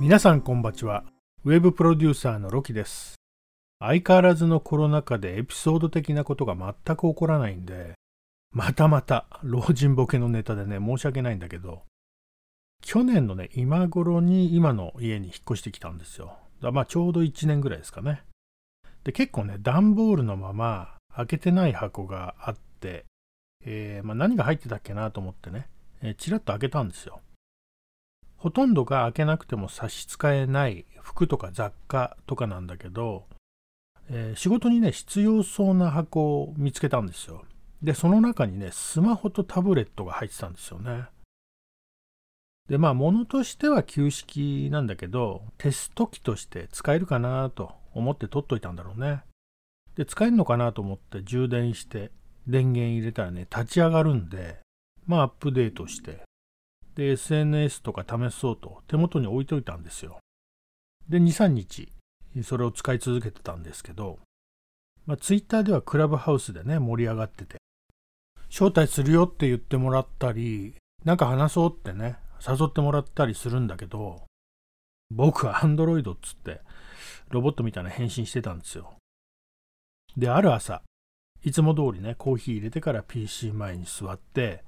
皆さんこんばちは。ウェブプロデューサーのロキです。相変わらずのコロナ禍でエピソード的なことが全く起こらないんで、またまた老人ボケのネタでね、申し訳ないんだけど、去年のね、今頃に今の家に引っ越してきたんですよ。だまあちょうど1年ぐらいですかね。で、結構ね、段ボールのまま開けてない箱があって、えー、まあ、何が入ってたっけなと思ってね、えー、チラッと開けたんですよ。ほとんどが開けなくても差し支えない服とか雑貨とかなんだけど、えー、仕事にね、必要そうな箱を見つけたんですよ。で、その中にね、スマホとタブレットが入ってたんですよね。で、まあ、物としては旧式なんだけど、テスト機として使えるかなと思って取っといたんだろうね。で、使えるのかなと思って充電して、電源入れたらね、立ち上がるんで、まあ、アップデートして、で、SNS とか試そうと手元に置いといたんですよ。で、2、3日、それを使い続けてたんですけど、まあ、Twitter ではクラブハウスでね、盛り上がってて、招待するよって言ってもらったり、なんか話そうってね、誘ってもらったりするんだけど、僕は Android っつって、ロボットみたいな返信してたんですよ。で、ある朝、いつも通りね、コーヒー入れてから PC 前に座って、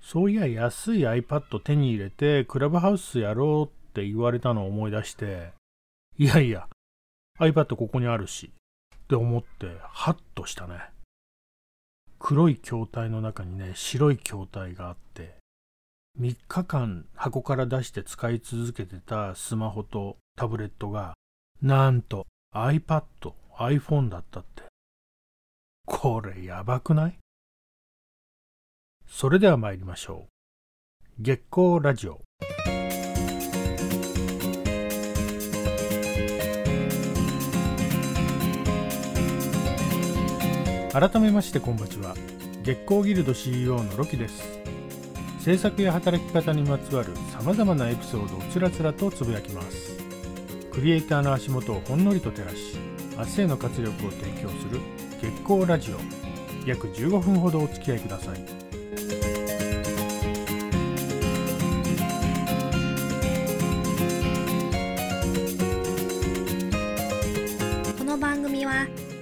そういや安い iPad 手に入れてクラブハウスやろうって言われたのを思い出して、いやいや、iPad ここにあるし、って思って、ハッとしたね。黒い筐体の中にね、白い筐体があって、3日間箱から出して使い続けてたスマホとタブレットが、なんと iPad、iPhone だったって。これやばくない？それでは参りましょう。月光ラジオ。改めましてこんばちは。月光ギルド CEO のロキです。制作や働き方にまつわるさまざまなエピソードをつらつらとつぶやきます。クリエイターの足元をほんのりと照らし、明日への活力を提供する月光ラジオ。約15分ほどお付き合いください。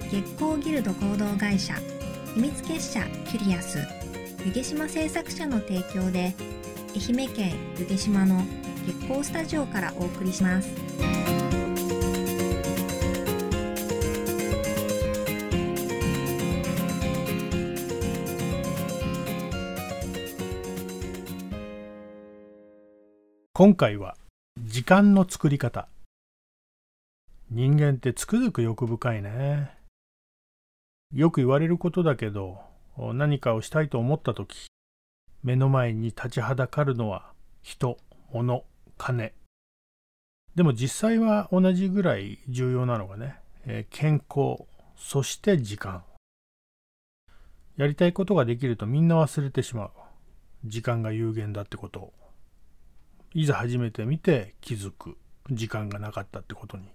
月光ギルド合同会社秘密結社キュリアス湯毛島製作者の提供で愛媛県湯毛島の月光スタジオからお送りします。今回は時間の作り方人間ってつくづく欲深いねよく言われることだけど、何かをしたいと思ったとき、目の前に立ちはだかるのは人、物、金。でも実際は同じぐらい重要なのがね、え、健康、そして時間。やりたいことができるとみんな忘れてしまう。時間が有限だってことを。いざ初めて見て気づく。時間がなかったってことに。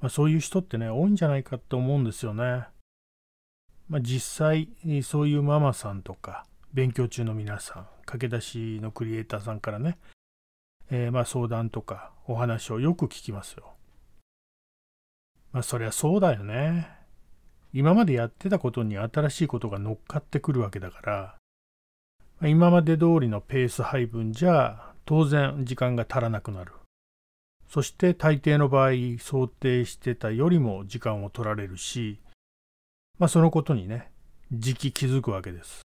まあ、そういう人ってね、多いんじゃないかって思うんですよね。まあ、実際そういうママさんとか勉強中の皆さん駆け出しのクリエイターさんからね、えー、まあ相談とかお話をよく聞きますよ。まあそりゃそうだよね。今までやってたことに新しいことが乗っかってくるわけだから、まあ、今まで通りのペース配分じゃ当然時間が足らなくなる。そして大抵の場合想定してたよりも時間を取られるし、まあ、そのことにね、じき気づくわけです。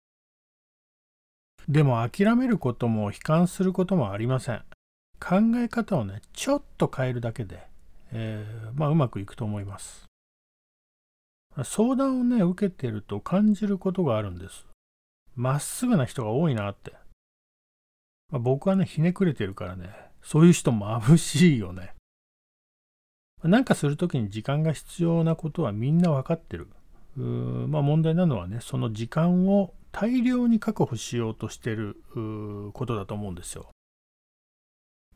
でも諦めることも悲観することもありません。考え方をね、ちょっと変えるだけで、えー、まあ、うまくいくと思います。相談をね、受けてると感じることがあるんです。まっすぐな人が多いなって。まあ、僕はね、ひねくれてるからね、そういう人眩しいよね。なんかするときに時間が必要なことはみんな分かってる。まあ、問題なのはねその時間を大量に確保しようとしてることだと思うんですよ。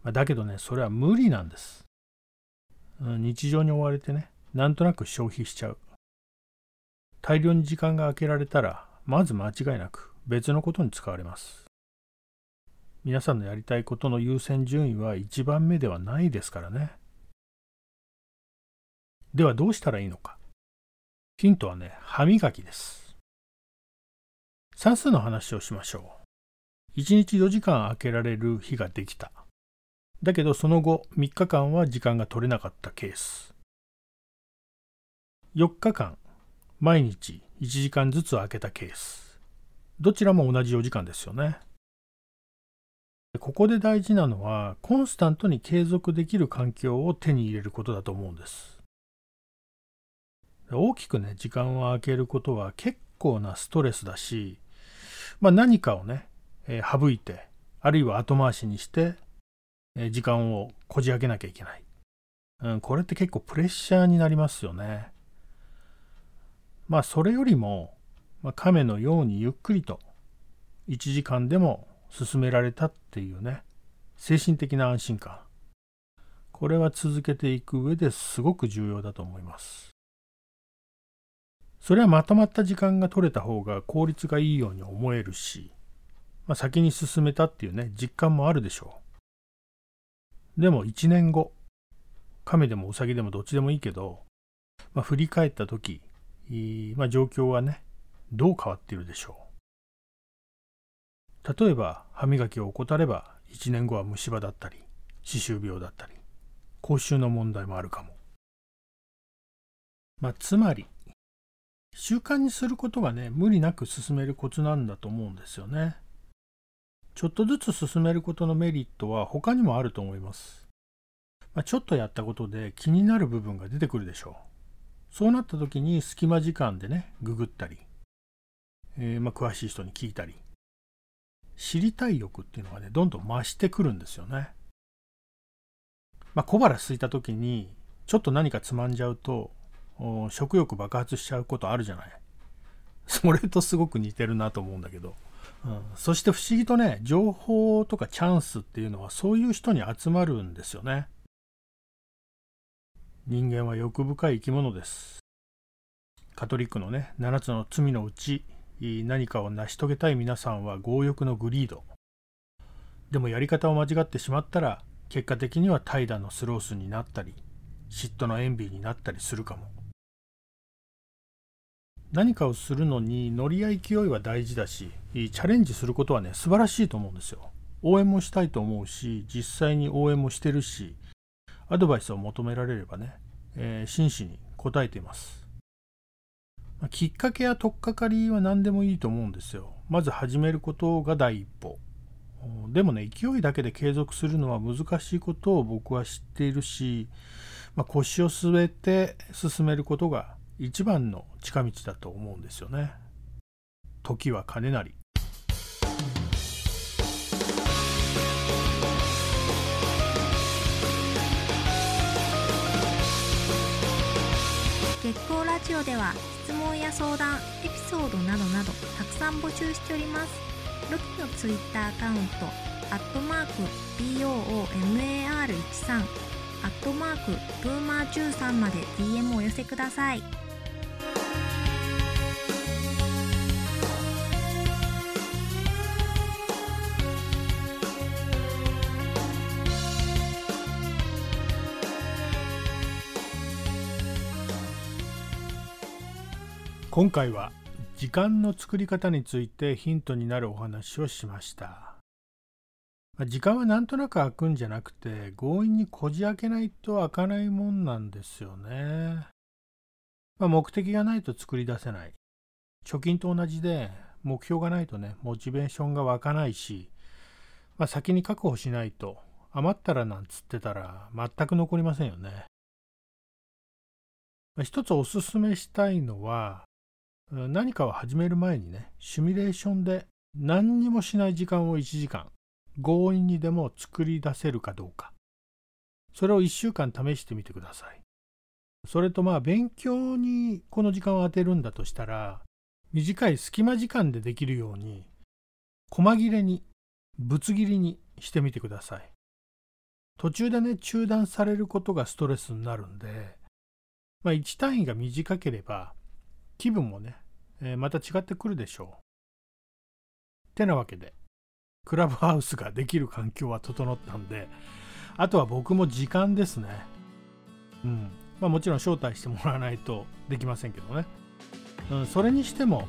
ま、だけどねそれは無理なんです。日常に追われてねなんとなく消費しちゃう。大量に時間が空けられたらまず間違いなく別のことに使われます。皆さんのやりたいことの優先順位は一番目ではないですからね。ではどうしたらいいのか。ヒントはね、歯磨きです。算数の話をしましょう。1日4時間空けられる日ができた。だけどその後3日間は時間が取れなかったケース。4日間、毎日1時間ずつ空けたケース。どちらも同じ4時間ですよね。ここで大事なのは、コンスタントに継続できる環境を手に入れることだと思うんです。大きくね、時間を空けることは結構なストレスだし、まあ、何かをね、えー、省いて、あるいは後回しにして、えー、時間をこじ開けなきゃいけない。うん、これって結構プレッシャーになりますよね。まあ、それよりも、まあ、亀のようにゆっくりと、1時間でも進められたっていうね、精神的な安心感。これは続けていく上ですごく重要だと思います。それはまとまった時間が取れた方が効率がいいように思えるし、まあ、先に進めたっていうね、実感もあるでしょう。でも1年後、亀でもウサギでもどっちでもいいけど、まあ、振り返った時、まあ、状況はね、どう変わっているでしょう。例えば歯磨きを怠れば1年後は虫歯だったり歯周病だったり口臭の問題もあるかも。まあ、つまり習慣にすることがね無理なく進めるコツなんだと思うんですよね。ちょっとずつ進めることのメリットは他にもあると思います。まあ、ちょっとやったことで気になる部分が出てくるでしょう。そうなった時に隙間時間でねググったり、えー、まあ詳しい人に聞いたり知りたい欲っていうのがね、どんどん増してくるんですよね。まあ、小腹空いた時に、ちょっと何かつまんじゃうと、食欲爆発しちゃうことあるじゃない。それとすごく似てるなと思うんだけど。うん、そして不思議とね、情報とかチャンスっていうのはそういう人に集まるんですよね。人間は欲深い生き物です。カトリックのね、7つの罪のうち、何かを成し遂げたい皆さんは強欲のグリード。でもやり方を間違ってしまったら、結果的には怠惰のスロースになったり、嫉妬のエンビーになったりするかも。何かをするのにノリや勢いは大事だし、チャレンジすることはね、素晴らしいと思うんですよ。応援もしたいと思うし、実際に応援もしてるし、アドバイスを求められればね、えー、真摯に答えています。ま、きっかけや取っかかりは何でもいいと思うんですよ。まず始めることが第一歩。でもね、勢いだけで継続するのは難しいことを僕は知っているし、まあ、腰を据えて進めることが一番の近道だと思うんですよね。時は金なり。月光ラジオでは質問や相談エピソードなどなどたくさん募集しておりますロキのツイッターアカウントアットマーク BOOMAR13 アットマークブーマー13まで DM をお寄せください今回は時間の作り方についてヒントになるお話をしました。時間はなんとなく空くんじゃなくて強引にこじ開けないと開かないもんなんですよね。まあ、目的がないと作り出せない。貯金と同じで目標がないとね、モチベーションが湧かないし、まあ、先に確保しないと余ったらなんつってたら全く残りませんよね。まあ、一つおすすめしたいのは、何かを始める前にね、シミュレーションで何にもしない時間を1時間、強引にでも作り出せるかどうか。それを1週間試してみてください。それとまあ勉強にこの時間を当てるんだとしたら、短い隙間時間でできるように、細切れに、ぶつ切りにしてみてください。途中でね、中断されることがストレスになるんで、まあ、1単位が短ければ、気分もね、え、また違ってくるでしょう。てなわけで、クラブハウスができる環境は整ったんであとは僕も時間ですね。うん。まあもちろん招待してもらわないとできませんけどね、うん、それにしても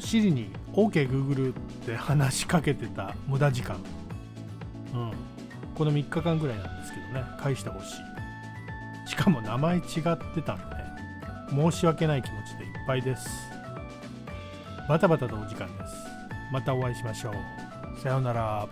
シリに OKGoogle、って話しかけてた無駄時間、うん、この3日間ぐらいなんですけどね。返してほしい。しかも名前違ってたんで申し訳ない気持ちでいっぱいです。バタバタとお時間です。またお会いしましょう。さようなら。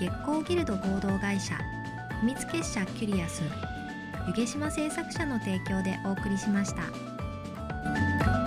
月光ギルド合同会社秘密結社キュリアス湯毛島製作者の提供でお送りしました。